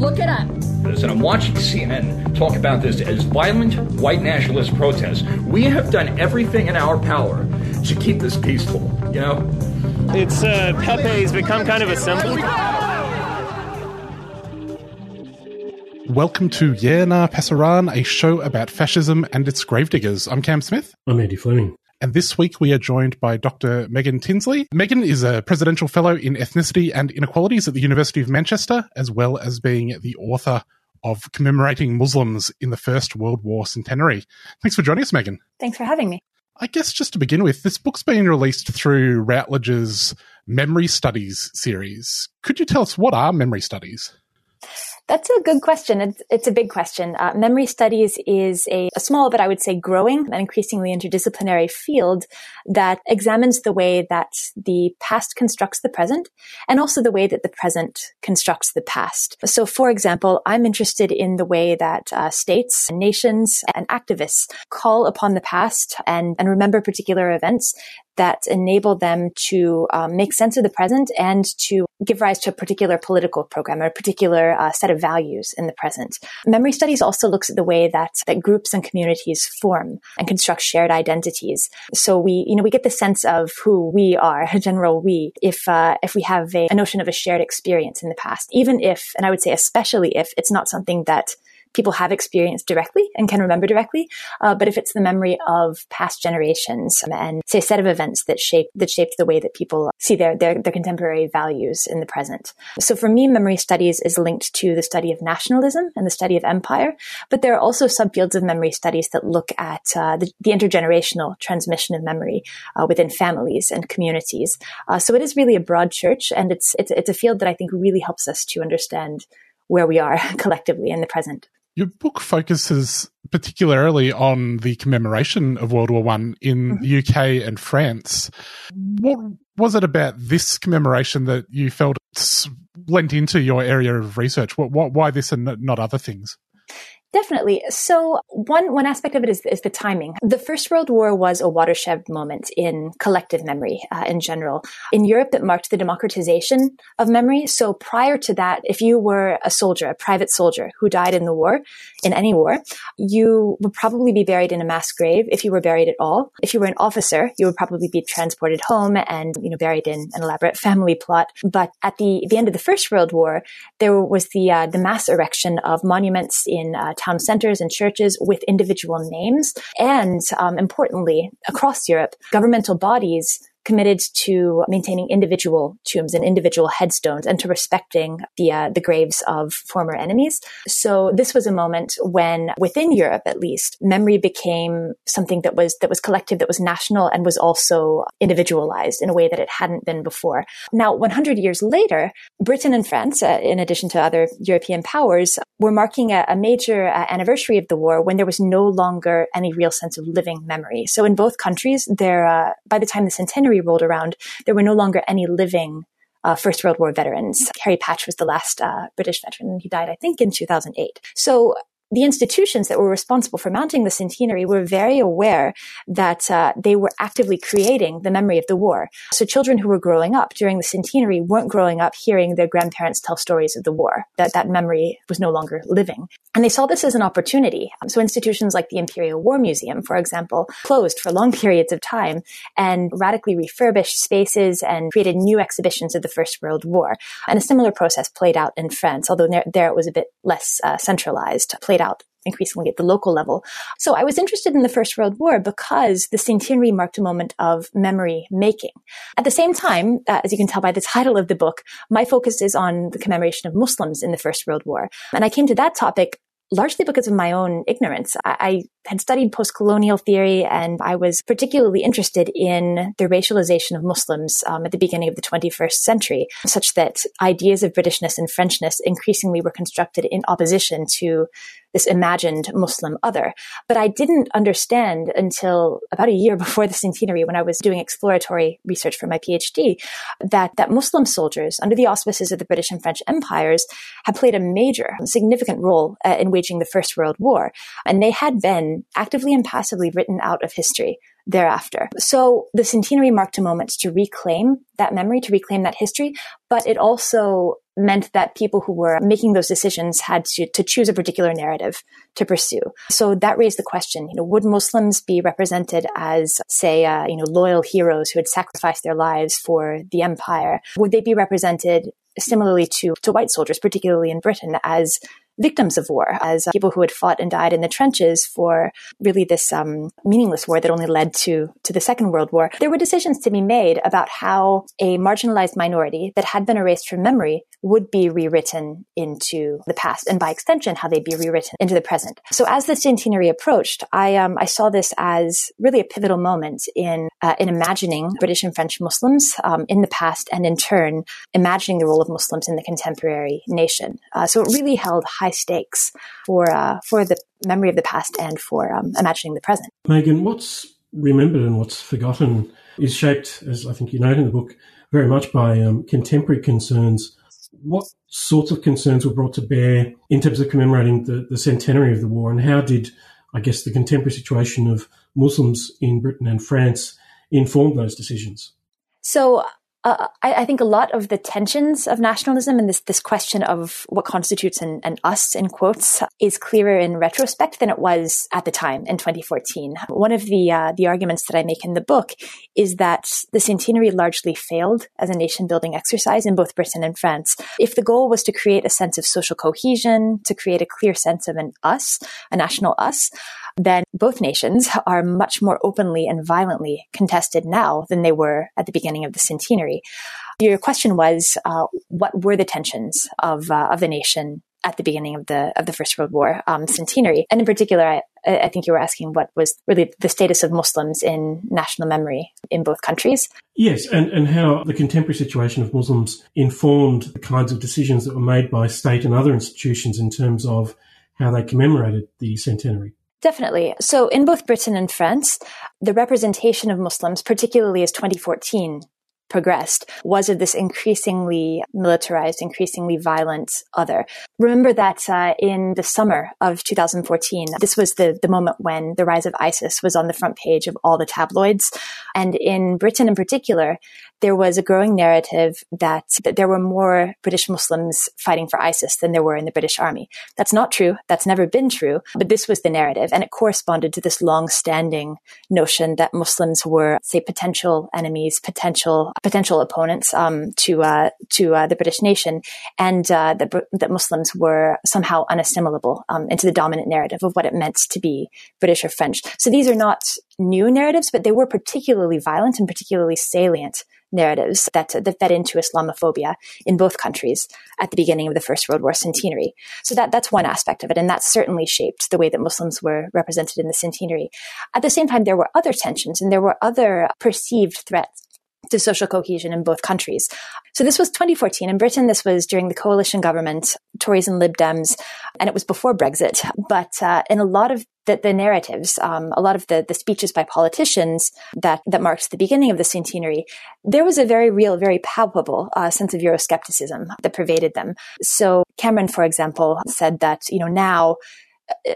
Look it up. this, and I'm watching CNN talk about this as violent white nationalist protests. We have done everything in our power to keep this peaceful, you know? It's uh, Pepe's become kind of a symbol. Welcome to Yeah Nah Pasaran, a show about fascism and its gravediggers. I'm Cam Smith. I'm Andy Fleming. And this week we are joined by Dr. Megan Tinsley. Megan is a presidential fellow in ethnicity and inequalities at the University of Manchester, as well as being the author of commemorating Muslims in the First World War centenary. Thanks for joining us, Megan. Thanks for having me. I guess just to begin with, this book's been released through Routledge's Memory Studies series. Could you tell us what are memory studies? That's a good question. It's, it's a big question. Uh, memory studies is a, a, small, but I would say growing and increasingly interdisciplinary field that examines the way that the past constructs the present and also the way that the present constructs the past. So, for example, I'm interested in the way that uh, states, nations, and activists call upon the past and, and remember particular events that enable them to um, make sense of the present and to give rise to a particular political program or a particular uh, set of values in the present. Memory studies also looks at the way that, that groups and communities form and construct shared identities. So we, you know, we get the sense of who we are, a general we, if, uh, if we have a, a notion of a shared experience in the past, even if, and I would say especially if it's not something that people have experienced directly and can remember directly. Uh, but if it's the memory of past generations and say a set of events that shape that shaped the way that people see their, their their contemporary values in the present. So for me, memory studies is linked to the study of nationalism and the study of empire. But there are also subfields of memory studies that look at uh, the, the, intergenerational transmission of memory uh, within families and communities. Uh, so it is really a broad church, and it's, it's it's a field that I think really helps us to understand where we are collectively in the present. Your book focuses particularly on the commemoration of World War One in mm-hmm. the UK and France. What was it about this commemoration that you felt lent into your area of research? What, what, why this and not other things? Definitely. So one one aspect of it is, is the timing. The First World War was a watershed moment in collective memory uh, in general. In Europe, it marked the democratization of memory. So prior to that, if you were a soldier, a private soldier who died in the war, in any war, you would probably be buried in a mass grave if you were buried at all. If you were an officer, you would probably be transported home and you know buried in an elaborate family plot. But at the the end of the First World War, there was the uh, the mass erection of monuments in uh, town centers and churches with individual names. And um, importantly, across Europe, governmental bodies committed to maintaining individual tombs and individual headstones and to respecting the uh, the graves of former enemies. So this was a moment when within Europe at least memory became something that was that was collective that was national and was also individualized in a way that it hadn't been before. Now 100 years later, Britain and France uh, in addition to other European powers were marking a, a major uh, anniversary of the war when there was no longer any real sense of living memory. So in both countries there uh, by the time the centenary rolled around, there were no longer any living uh, First World War veterans. Harry Patch was the last uh, British veteran. He died, I think, in 2008. So the institutions that were responsible for mounting the centenary were very aware that uh, they were actively creating the memory of the war. So children who were growing up during the centenary weren't growing up hearing their grandparents tell stories of the war. That that memory was no longer living, and they saw this as an opportunity. So institutions like the Imperial War Museum, for example, closed for long periods of time and radically refurbished spaces and created new exhibitions of the First World War. And a similar process played out in France, although there, there it was a bit less uh, centralized. Played out increasingly at the local level. So I was interested in the First World War because the centenary marked a moment of memory making. At the same time, uh, as you can tell by the title of the book, my focus is on the commemoration of Muslims in the First World War. And I came to that topic largely because of my own ignorance. I, I had studied post-colonial theory and I was particularly interested in the racialization of Muslims um, at the beginning of the 21st century, such that ideas of Britishness and Frenchness increasingly were constructed in opposition to this imagined Muslim other. But I didn't understand until about a year before the centenary when I was doing exploratory research for my PhD that, that Muslim soldiers under the auspices of the British and French empires had played a major, significant role uh, in waging the First World War. And they had been actively and passively written out of history thereafter. So the centenary marked a moment to reclaim that memory, to reclaim that history, but it also meant that people who were making those decisions had to, to choose a particular narrative to pursue. So that raised the question, you know, would Muslims be represented as, say, uh, you know, loyal heroes who had sacrificed their lives for the empire? Would they be represented similarly to, to white soldiers, particularly in Britain, as victims of war, as people who had fought and died in the trenches for really this um, meaningless war that only led to to the Second World War. There were decisions to be made about how a marginalized minority that had been erased from memory would be rewritten into the past, and by extension, how they'd be rewritten into the present. So, as the centenary approached, I um, I saw this as really a pivotal moment in uh, in imagining British and French Muslims um, in the past, and in turn, imagining the role of Muslims in the contemporary nation. Uh, so, it really held high stakes for uh, for the memory of the past and for um, imagining the present. Megan, what's remembered and what's forgotten is shaped, as I think you note in the book, very much by um, contemporary concerns. What sorts of concerns were brought to bear in terms of commemorating the, the centenary of the war, and how did, I guess, the contemporary situation of Muslims in Britain and France inform those decisions? So uh, I, I, think a lot of the tensions of nationalism and this this question of what constitutes an, an, us in quotes is clearer in retrospect than it was at the time in 2014. One of the uh, the arguments that I make in the book is that the centenary largely failed as a nation building exercise in both Britain and France. If the goal was to create a sense of social cohesion, to create a clear sense of an us, a national us, then both nations are much more openly and violently contested now than they were at the beginning of the centenary. Your question was, uh, what were the tensions of uh, of the nation at the beginning of the of the First World War um, centenary, and in particular, I, I, think you were asking what was really the status of Muslims in national memory in both countries. Yes, and, and how the contemporary situation of Muslims informed the kinds of decisions that were made by state and other institutions in terms of how they commemorated the centenary. Definitely. So in both Britain and France, the representation of Muslims, particularly as 2014 progressed was of this increasingly militarized, increasingly violent other. Remember that uh, in the summer of 2014, this was the, the moment when the rise of ISIS was on the front page of all the tabloids. And in Britain in particular, there was a growing narrative that, that there were more British Muslims fighting for ISIS than there were in the British army. That's not true. That's never been true. But this was the narrative. And it corresponded to this long standing notion that Muslims were, say, potential enemies, potential, potential opponents, um, to, uh, to, uh, the British nation. And, uh, that, that Muslims were somehow unassimilable, um, into the dominant narrative of what it meant to be British or French. So these are not new narratives, but they were particularly violent and particularly salient narratives that, that fed into Islamophobia in both countries at the beginning of the First World War centenary. So that, that's one aspect of it. And that certainly shaped the way that Muslims were represented in the centenary. At the same time, there were other tensions and there were other perceived threats to social cohesion in both countries. So this was 2014. In Britain, this was during the coalition government, Tories and Lib Dems, and it was before Brexit. But uh, in a lot of the, the narratives, um, a lot of the, the speeches by politicians that, that marked the beginning of the centenary, there was a very real, very palpable uh, sense of Euroscepticism that pervaded them. So Cameron, for example, said that, you know, now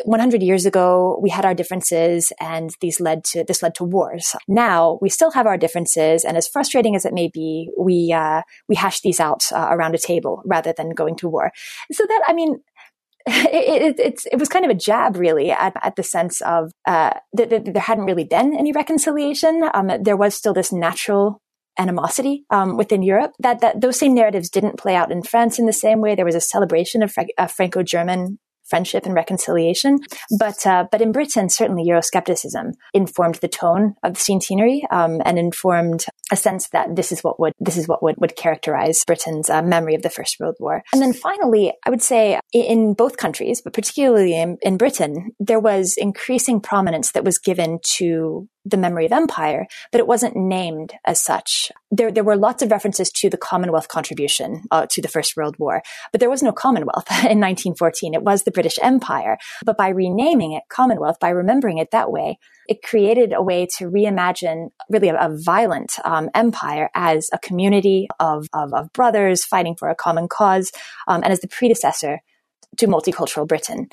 100 years ago, we had our differences and these led to, this led to wars. Now we still have our differences. And as frustrating as it may be, we, uh, we hash these out uh, around a table rather than going to war. So that, I mean, it, it, it, was kind of a jab, really, at, at the sense of uh, that, that there hadn't really been any reconciliation. Um, there was still this natural animosity um, within Europe. That that those same narratives didn't play out in France in the same way. There was a celebration of, of Franco-German friendship and reconciliation. But uh, but in Britain, certainly Euroscepticism informed the tone of the centenary um, and informed a sense that this is what would this is what would, would characterize Britain's uh, memory of the First World War. And then finally, I would say in both countries, but particularly in, in Britain, there was increasing prominence that was given to the memory of empire, but it wasn't named as such. There, there were lots of references to the Commonwealth contribution uh, to the First World War, but there was no Commonwealth in 1914. It was the British Empire. But by renaming it Commonwealth, by remembering it that way, it created a way to reimagine really a, a violent um, empire as a community of, of, of, brothers fighting for a common cause, um, and as the predecessor to multicultural Britain.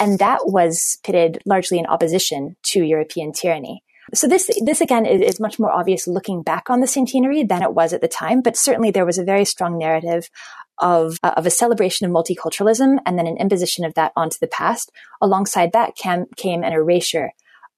And that was pitted largely in opposition to European tyranny. So this, this again is, is, much more obvious looking back on the centenary than it was at the time, but certainly there was a very strong narrative of, uh, of a celebration of multiculturalism and then an imposition of that onto the past. Alongside that came, came an erasure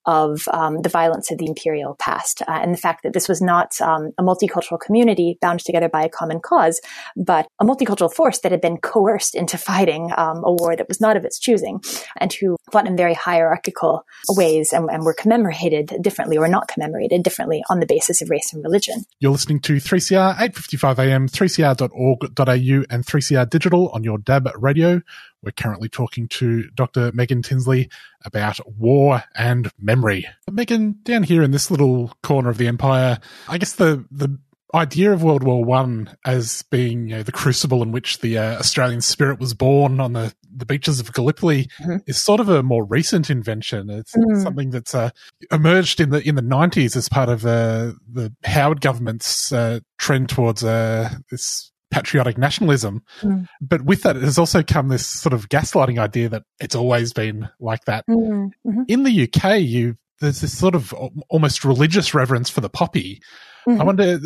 of um, the violence of the imperial past uh, and the fact that this was not um, a multicultural community bound together by a common cause, but a multicultural force that had been coerced into fighting um, a war that was not of its choosing and who fought in very hierarchical ways and, and were commemorated differently or not commemorated differently on the basis of race and religion. You're listening to 3CR 855 AM, 3cr.org.au and 3CR Digital on your DAB radio. We're currently talking to Dr. Megan Tinsley about war and memory. Megan, down here in this little corner of the empire, I guess the, the idea of World War One as being you know, the crucible in which the uh, Australian spirit was born on the, the beaches of Gallipoli mm-hmm. is sort of a more recent invention. It's mm. something that's uh, emerged in the in the nineties as part of uh, the Howard government's uh, trend towards uh, this patriotic nationalism. Mm. But with that, has also come this sort of gaslighting idea that it's always been like that. Mm-hmm. mm-hmm. In the UK, you there's this sort of almost religious reverence for the poppy. Mm-hmm. I wonder.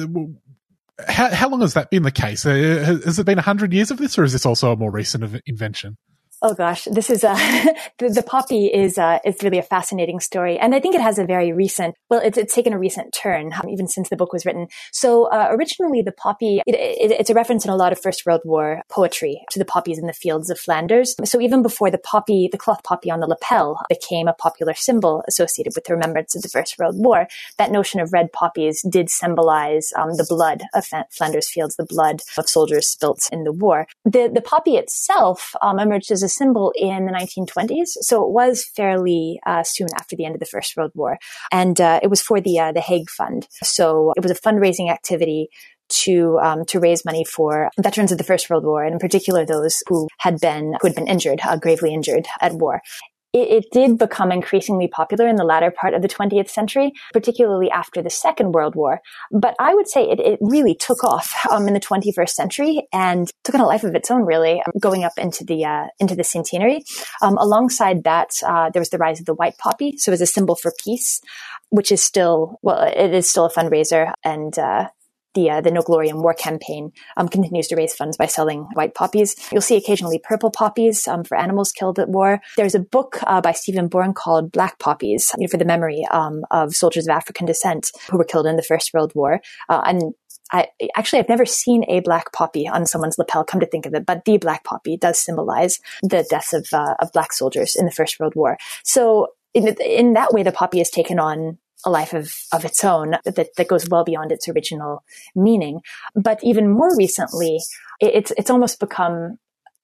How, how long has that been the case? Uh, has it been 100 years of this, or is this also a more recent invention? Oh gosh, this is a the, the, poppy is uh, is really a fascinating story, and I think it has a very recent. Well, it's, it's taken a recent turn um, even since the book was written. So uh, originally, the poppy it, it, it's a reference in a lot of First World War poetry to the poppies in the fields of Flanders. So even before the poppy, the cloth poppy on the lapel became a popular symbol associated with the remembrance of the First World War, that notion of red poppies did symbolize um, the blood of Flanders fields, the blood of soldiers spilt in the war. The the poppy itself um, emerged as a symbol in the 1920s. So it was fairly uh, soon after the end of the First World War. And uh, it was for the, uh, the Haig Fund. So it was a fundraising activity to um, to raise money for veterans of the First World War, and in particular those who had been who had been injured, uh, gravely injured at war it, it, did become increasingly popular in the latter part of the 20th century, particularly after the Second World War. But I would say it, it really took off um, in the 21st century and took on a life of its own, really, um, going up into the uh, into the centenary. Um, alongside that, uh, there was the rise of the white poppy, so as a symbol for peace, which is still well, it is still a fundraiser and. Uh, the uh, the No Glory in War campaign um, continues to raise funds by selling white poppies. You'll see occasionally purple poppies um, for animals killed at war. There's a book uh, by Stephen Bourne called Black Poppies you know, for the memory um, of soldiers of African descent who were killed in the First World War. Uh, and I actually I've never seen a black poppy on someone's lapel. Come to think of it, but the black poppy does symbolize the deaths of uh, of black soldiers in the First World War. So in, in that way, the poppy has taken on a life of, of its own that, that goes well beyond its original meaning. But even more recently, it, it's, it's almost become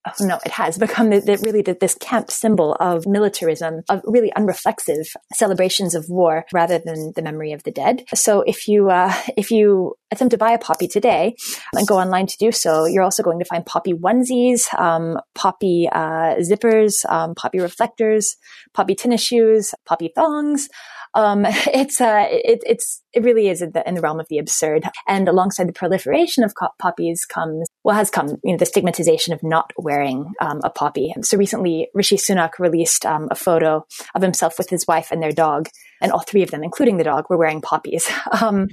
oh no, it has become the, the, really the, this camp symbol of militarism, of really unreflexive celebrations of war rather than the memory of the dead. So if you uh, if you attempt to buy a poppy today and go online to do so, you're also going to find poppy onesies, um, poppy uh, zippers, um, poppy reflectors, poppy tennis shoes, poppy thongs. Um, it's uh, it, it's it really is in the, in the, realm of the absurd. And alongside the proliferation of poppies comes well has come you know the stigmatization of not wearing um, a poppy. So recently, Rishi Sunak released um, a photo of himself with his wife and their dog, and all three of them, including the dog, were wearing poppies. Um,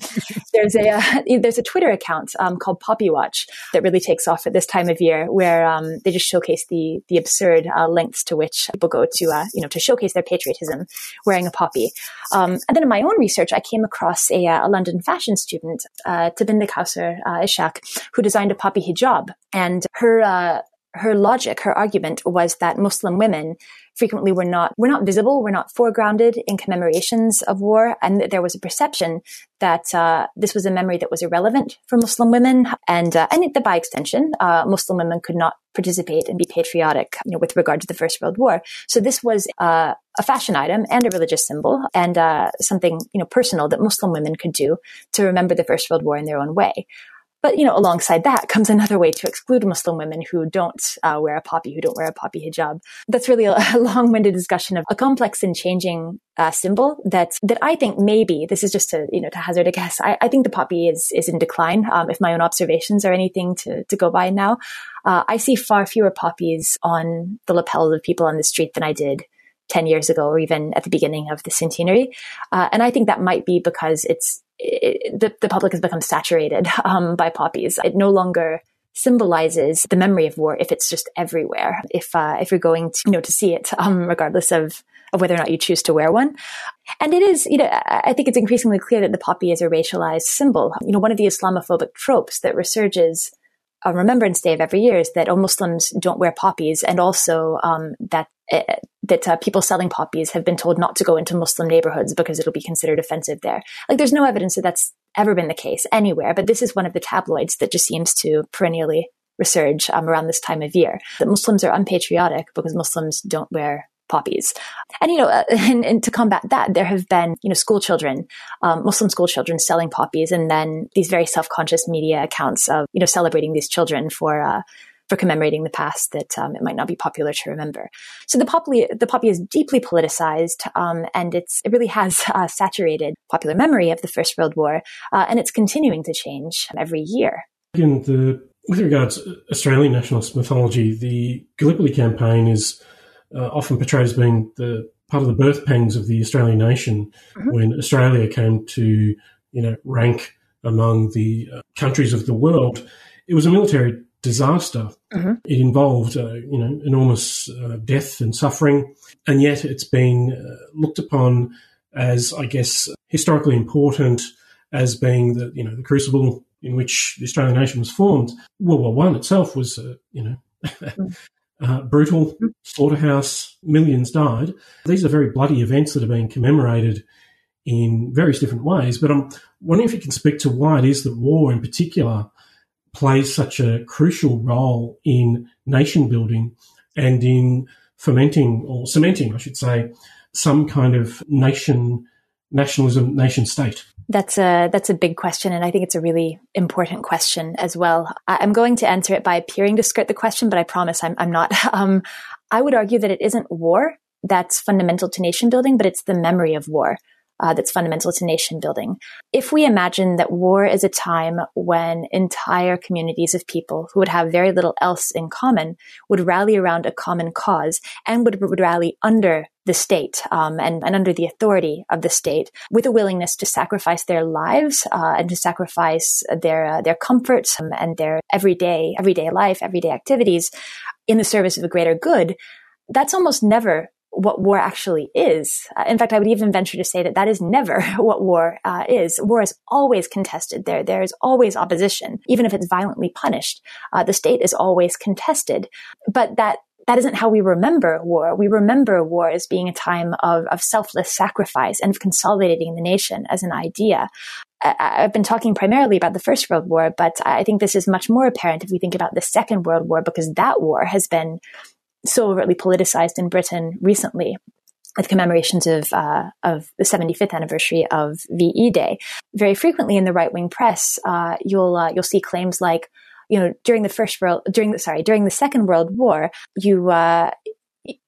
there's a uh, there's a Twitter account um, called Poppy Watch that really takes off at this time of year, where um, they just showcase the the absurd uh, lengths to which people go to uh, you know to showcase their patriotism wearing a poppy. Um, and then in my own research, I came across a, uh, a London fashion student, uh, Tabinda Kauser uh, Ishaq, who designed a poppy hijab, and her her logic, her argument was that Muslim women frequently were not were not visible, were not foregrounded in commemorations of war, and there was a perception that uh, this was a memory that was irrelevant for Muslim women, and uh, and by extension, uh, Muslim women could not participate and be patriotic, you know, with regard to the First World War. So this was uh, a fashion item and a religious symbol, and uh, something you know personal that Muslim women could do to remember the First World War in their own way. But, you know, alongside that comes another way to exclude Muslim women who don't uh, wear a poppy, who don't wear a poppy hijab. That's really a, long-winded discussion of a complex and changing uh, symbol that, that I think maybe, this is just to, you know, to hazard a guess, I, I think the poppy is, is in decline. Um, if my own observations are anything to, to go by now, uh, I see far fewer poppies on the lapels of people on the street than I did 10 years ago or even at the beginning of the centenary. Uh, and I think that might be because it's it, the, the public has become saturated um, by poppies. It no longer symbolizes the memory of war if it's just everywhere. If uh, if you're going to you know to see it, um, regardless of of whether or not you choose to wear one. And it is, you know, I think it's increasingly clear that the poppy is a racialized symbol. You know, one of the Islamophobic tropes that resurges on Remembrance Day of every year is that all Muslims don't wear poppies, and also um, that uh, that uh, people selling poppies have been told not to go into Muslim neighborhoods because it'll be considered offensive there. Like, there's no evidence that that's ever been the case anywhere, but this is one of the tabloids that just seems to perennially resurge um, around this time of year. That Muslims are unpatriotic because Muslims don't wear poppies. And, you know, uh, and, and, to combat that, there have been, you know, school children, um, Muslim school children selling poppies and then these very self-conscious media accounts of, you know, celebrating these children for, uh, for commemorating the past that um, it might not be popular to remember. So the poppy, the poppy is deeply politicized, um, and it's it really has uh, saturated popular memory of the First World War, uh, and it's continuing to change every year. In the with regards to Australian nationalist mythology, the Gallipoli campaign is uh, often portrayed as being the part of the birth pangs of the Australian nation mm-hmm. when Australia came to, you know, rank among the uh, countries of the world. It was a military disaster. Mm-hmm. It involved, uh, you know, enormous uh, death and suffering, and yet it's been uh, looked upon as, I guess, historically important as being the, you know, the crucible in which the Australian nation was formed. World War One itself was, uh, you know. Mm uh, brutal mm-hmm. slaughterhouse, millions died. These are very bloody events that are being commemorated in various different ways. But I'm wondering if you can speak to why it is that war in particular plays such a crucial role in nation building and in fermenting or cementing, I should say, some kind of nation nationalism, nation state. That's a that's a big question, and I think it's a really important question as well. I'm going to answer it by appearing to skirt the question, but I promise I'm I'm not. Um, I would argue that it isn't war that's fundamental to nation building, but it's the memory of war. Uh, that's fundamental to nation building. If we imagine that war is a time when entire communities of people who would have very little else in common would rally around a common cause and would, would rally under the state um, and, and, under the authority of the state with a willingness to sacrifice their lives uh, and to sacrifice their uh, their comforts and their everyday everyday life everyday activities in the service of a greater good that's almost never what war actually is. Uh, in fact, I would even venture to say that that is never what war uh, is. War is always contested. There, there is always opposition, even if it's violently punished. Uh, the state is always contested, but that that isn't how we remember war. We remember war as being a time of, of selfless sacrifice and of consolidating the nation as an idea. I, have been talking primarily about the First World War, but I think this is much more apparent if we think about the Second World War, because that war has been so overtly politicized in Britain recently with commemorations of uh, of the 75th anniversary of VE Day. Very frequently in the right wing press, uh, you'll uh, you'll see claims like, you know, during the first world during the sorry during the Second World War, you uh,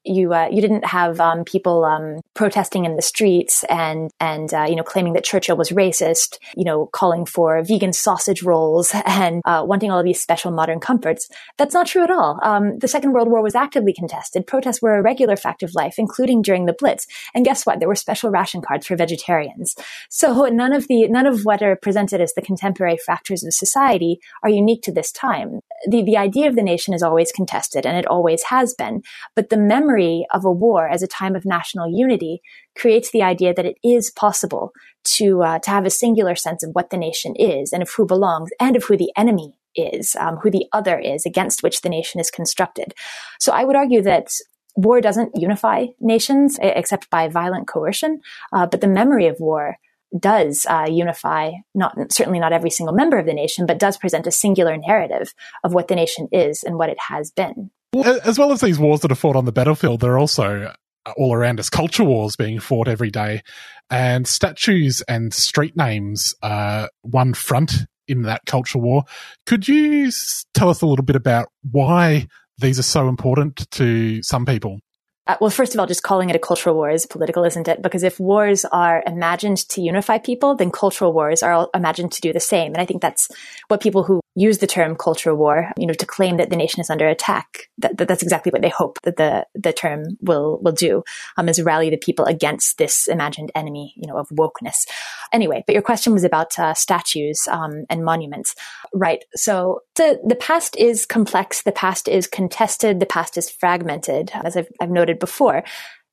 you uh, you didn't have um, people um, protesting in the streets and and uh, you know claiming that Churchill was racist, you know calling for vegan sausage rolls and uh, wanting all of these special modern comforts. That's not true at all. Um, the Second World War was actively contested. Protests were a regular fact of life, including during the Blitz. And guess what? There were special ration cards for vegetarians. So none of the none of what are presented as the contemporary fractures of society are unique to this time. The the idea of the nation is always contested, and it always has been. But the memory memory of a war as a time of national unity creates the idea that it is possible to uh, to have a singular sense of what the nation is and of who belongs and of who the enemy is, um, who the other is against which the nation is constructed. So I would argue that war doesn't unify nations except by violent coercion, uh, but the memory of war does uh, unify not certainly not every single member of the nation, but does present a singular narrative of what the nation is and what it has been. As well as these wars that are fought on the battlefield, there are also uh, all around us culture wars being fought every day, and statues and street names are one front in that culture war. Could you tell us a little bit about why these are so important to some people? Uh, well, first of all, just calling it a cultural war is political, isn't it? Because if wars are imagined to unify people, then cultural wars are imagined to do the same. And I think that's what people who use the term cultural war, you know, to claim that the nation is under attack. That, that that's exactly what they hope that the the term will will do, um, is rally the people against this imagined enemy, you know, of wokeness. Anyway, but your question was about uh, statues um, and monuments, right? So the the past is complex. The past is contested. The past is fragmented, as I've, I've noted before.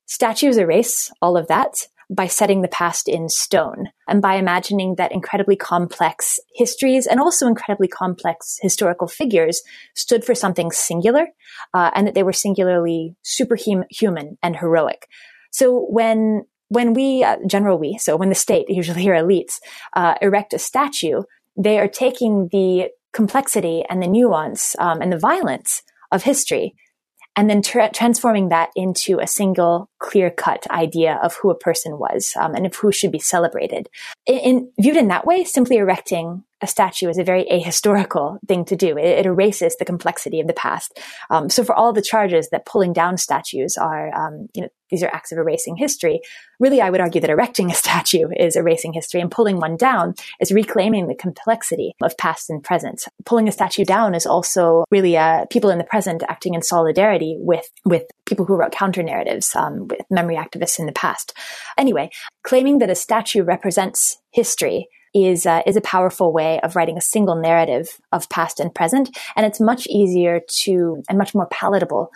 Statues erase all of that by setting the past in stone and by imagining that incredibly complex histories and also incredibly complex historical figures stood for something singular uh, and that they were singularly superhuman and heroic. So when when we, uh, general we, so when the state, usually here elites, uh, erect a statue, they are taking the complexity and the nuance um, and the violence of history and then tra- transforming that into a single clear cut idea of who a person was um, and of who should be celebrated. In, in, viewed in that way, simply erecting a statue is a very ahistorical thing to do. It, it erases the complexity of the past. Um, so for all the charges that pulling down statues are, um, you know, these are acts of erasing history. Really, I would argue that erecting a statue is erasing history and pulling one down is reclaiming the complexity of past and present. Pulling a statue down is also really uh, people in the present acting in solidarity with, with people who wrote counter narratives, um, with memory activists in the past. Anyway, claiming that a statue represents history is uh, is a powerful way of writing a single narrative of past and present, and it's much easier to and much more palatable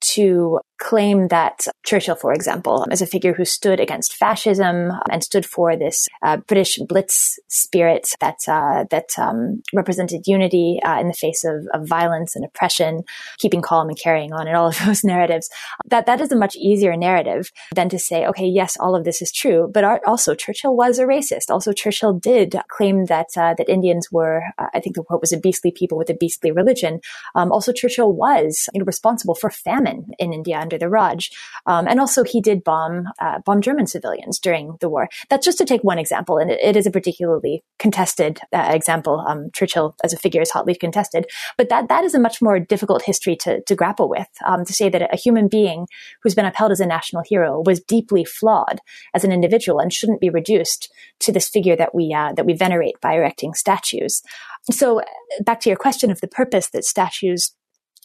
to claim that Churchill, for example, as a figure who stood against fascism and stood for this uh, British Blitz spirit that uh, that um, represented unity uh, in the face of, of, violence and oppression, keeping calm and carrying on, and all of those narratives. That that is a much easier narrative than to say, okay, yes, all of this is true, but also Churchill was a racist. Also, Churchill did claim that uh, that Indians were, uh, I think the quote was, a beastly people with a beastly religion. Um, also, Churchill was you know, responsible for famine in India under the Raj. Um, and also he did bomb, uh, bomb German civilians during the war. That's just to take one example. And it, it is a particularly contested uh, example. Um, Churchill as a figure is hotly contested, but that, that is a much more difficult history to, to grapple with. Um, to say that a human being who's been upheld as a national hero was deeply flawed as an individual and shouldn't be reduced to this figure that we, uh, that we venerate by erecting statues. So back to your question of the purpose that statues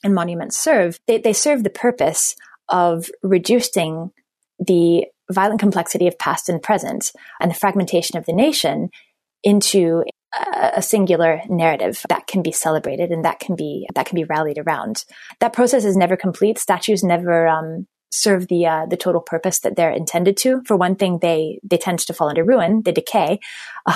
and monuments serve, they, they serve the purpose of reducing the violent complexity of past and present and the fragmentation of the nation into a singular narrative that can be celebrated and that can be that can be rallied around. That process is never complete. Statues never um, serve the uh, the total purpose that they're intended to. For one thing, they they tend to fall into ruin, they decay.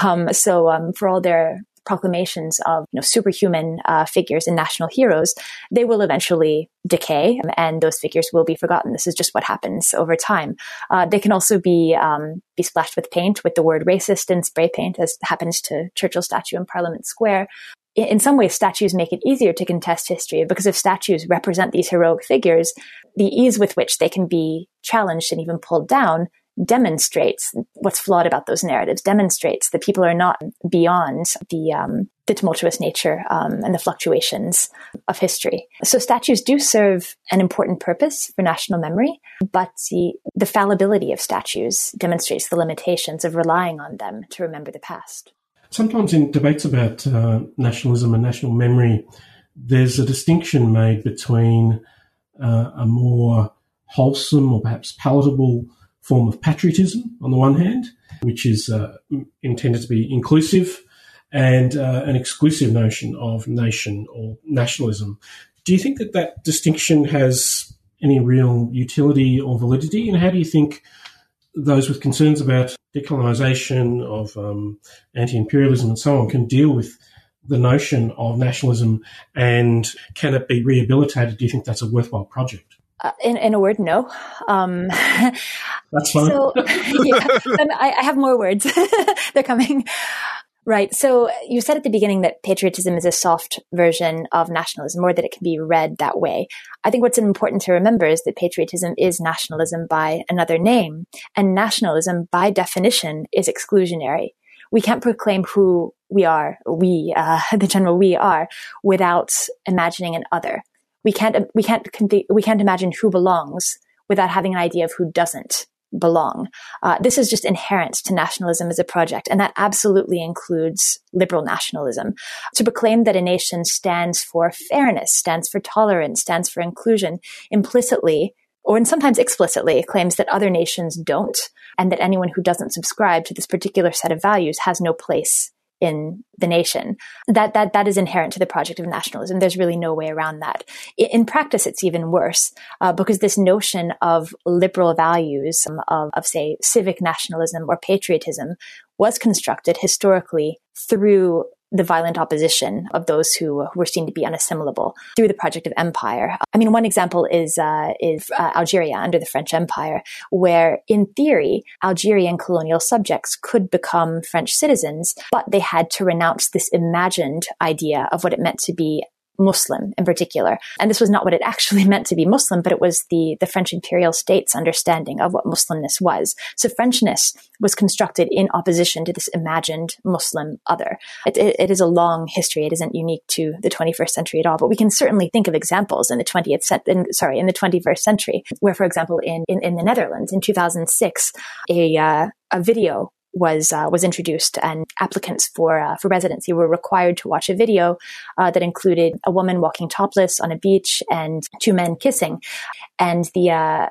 Um, so um, for all their proclamations of you know, superhuman uh, figures and national heroes, they will eventually decay and those figures will be forgotten. This is just what happens over time. Uh, they can also be um, be splashed with paint with the word racist in spray paint, as happens to Churchill's statue in Parliament Square. In some ways, statues make it easier to contest history because if statues represent these heroic figures, the ease with which they can be challenged and even pulled down demonstrates what's flawed about those narratives, demonstrates that people are not beyond the, um, the tumultuous nature um, and the fluctuations of history. So statues do serve an important purpose for national memory, but the, the fallibility of statues demonstrates the limitations of relying on them to remember the past. Sometimes in debates about uh, nationalism and national memory, there's a distinction made between uh, a more wholesome or perhaps palatable form of patriotism on the one hand, which is uh, intended to be inclusive, and uh, an exclusive notion of nation or nationalism. Do you think that that distinction has any real utility or validity? And how do you think those with concerns about decolonisation, of um, anti imperialism, and so on can deal with the notion of nationalism and can it be rehabilitated? Do you think that's a worthwhile project? Uh, in, in a word, no. Um, That's fine. So, yeah, I, I have more words. They're coming. Right. So you said at the beginning that patriotism is a soft version of nationalism, or that it can be read that way. I think what's important to remember is that patriotism is nationalism by another name, and nationalism, by definition, is exclusionary. We can't proclaim who we are, we, uh, the general we are, without imagining an other. We can't, we can't, we can't imagine who belongs without having an idea of who doesn't belong. Uh, this is just inherent to nationalism as a project, and that absolutely includes liberal nationalism. To proclaim that a nation stands for fairness, stands for tolerance, stands for inclusion, implicitly or and sometimes explicitly claims that other nations don't, and that anyone who doesn't subscribe to this particular set of values has no place in the nation. That that that is inherent to the project of nationalism. There's really no way around that. In practice, it's even worse uh, because this notion of liberal values um, of, of say civic nationalism or patriotism was constructed historically through the violent opposition of those who were seen to be unassimilable through the project of empire. I mean, one example is uh, is uh, Algeria under the French Empire, where in theory Algerian colonial subjects could become French citizens, but they had to renounce this imagined idea of what it meant to be Muslim in particular. And this was not what it actually meant to be Muslim, but it was the, the French imperial state's understanding of what Muslimness was. So Frenchness was constructed in opposition to this imagined Muslim other. It, it, it is a long history. It isn't unique to the 21st century at all, but we can certainly think of examples in the 20th, in, sorry, in the 21st century, where, for example, in, in, in the Netherlands in 2006, a, uh, a video was uh, was introduced, and applicants for uh, for residency were required to watch a video uh, that included a woman walking topless on a beach and two men kissing, and the. Uh,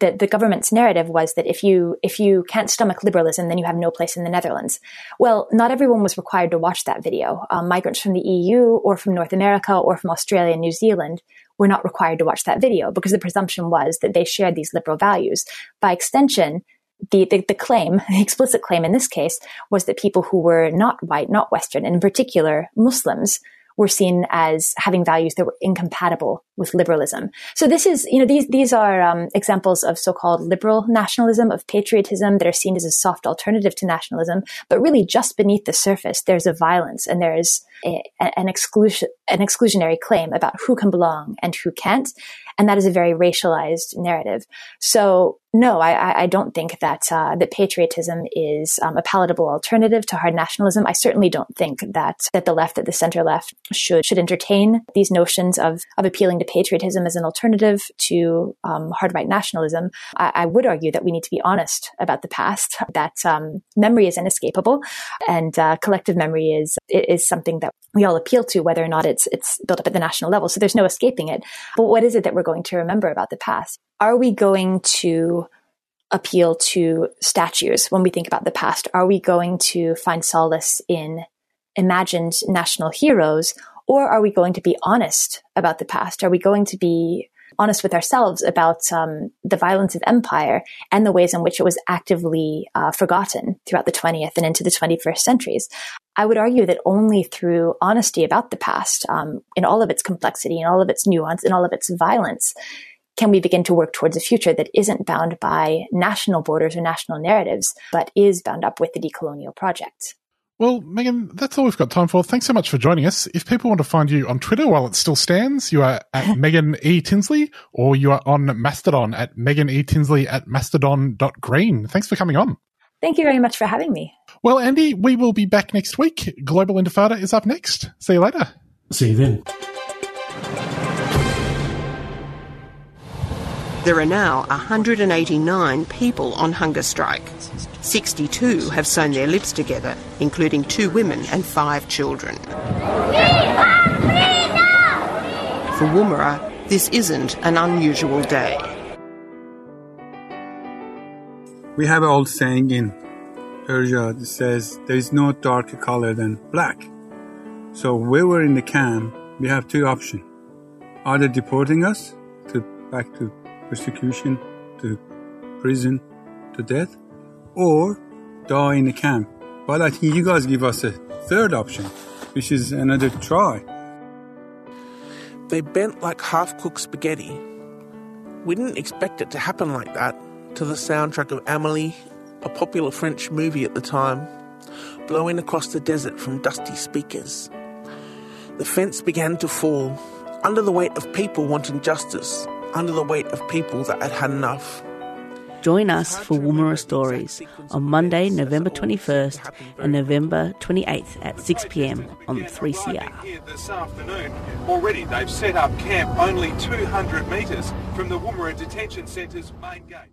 the, the government's narrative was that if you if you can't stomach liberalism, then you have no place in the Netherlands. Well, not everyone was required to watch that video. Um, migrants from the EU or from North America or from Australia and New Zealand were not required to watch that video because the presumption was that they shared these liberal values. By extension, the, the, the, claim, the explicit claim in this case, was that people who were not white, not Western, and in particular Muslims, were seen as having values that were incompatible with liberalism. So this is, you know, these these are um, examples of so-called liberal nationalism, of patriotism that are seen as a soft alternative to nationalism. But really, just beneath the surface, there's a violence and there is a, an exclusion, an exclusionary claim about who can belong and who can't, and that is a very racialized narrative. So no, I, I don't think that uh, that patriotism is um, a palatable alternative to hard nationalism. I certainly don't think that that the left, that the center left, should should entertain these notions of of appealing to patriotism as an alternative to um, hard right nationalism. I, I, would argue that we need to be honest about the past. That um, memory is inescapable, and uh, collective memory is is something that we all appeal to, whether or not it's it's built up at the national level. So there's no escaping it. But what is it that we're going to remember about the past? Are we going to appeal to statues when we think about the past? Are we going to find solace in imagined national heroes? Or are we going to be honest about the past? Are we going to be honest with ourselves about um, the violence of empire and the ways in which it was actively uh, forgotten throughout the 20th and into the 21st centuries. I would argue that only through honesty about the past, um, in all of its complexity, in all of its nuance, in all of its violence, can we begin to work towards a future that isn't bound by national borders or national narratives, but is bound up with the decolonial project? Well, Megan, that's all we've got time for. Thanks so much for joining us. If people want to find you on Twitter while it still stands, you are at Megan E. Tinsley, or you are on Mastodon at Megan E. Tinsley at mastodon.green. Thanks for coming on. Thank you very much for having me. Well, Andy, we will be back next week. Global Intifada is up next. See you later. See you then. There are now 189 people on hunger strike. 62 have sewn their lips together, including two women and five children. For Woomera, this isn't an unusual day. We have an old saying in Persia that says there is no darker color than black. So when we're in the camp, we have two options. Either deporting us to back to persecution, to prison, to death, or die in the camp. But I think you guys give us a third option. which is another try. They bent like half cooked spaghetti. We didn't expect it to happen like that to the soundtrack of Amelie, a popular French movie at the time, blowing across the desert from dusty speakers. The fence began to fall, under the weight of people wanting justice, under the weight of people that had had enough. Join us for Woomera Stories on Monday, November 21st and November 28th at 6pm on 3CR. This afternoon, already they've set up camp only 200 metres from the Woomera Detention Centre's main gate.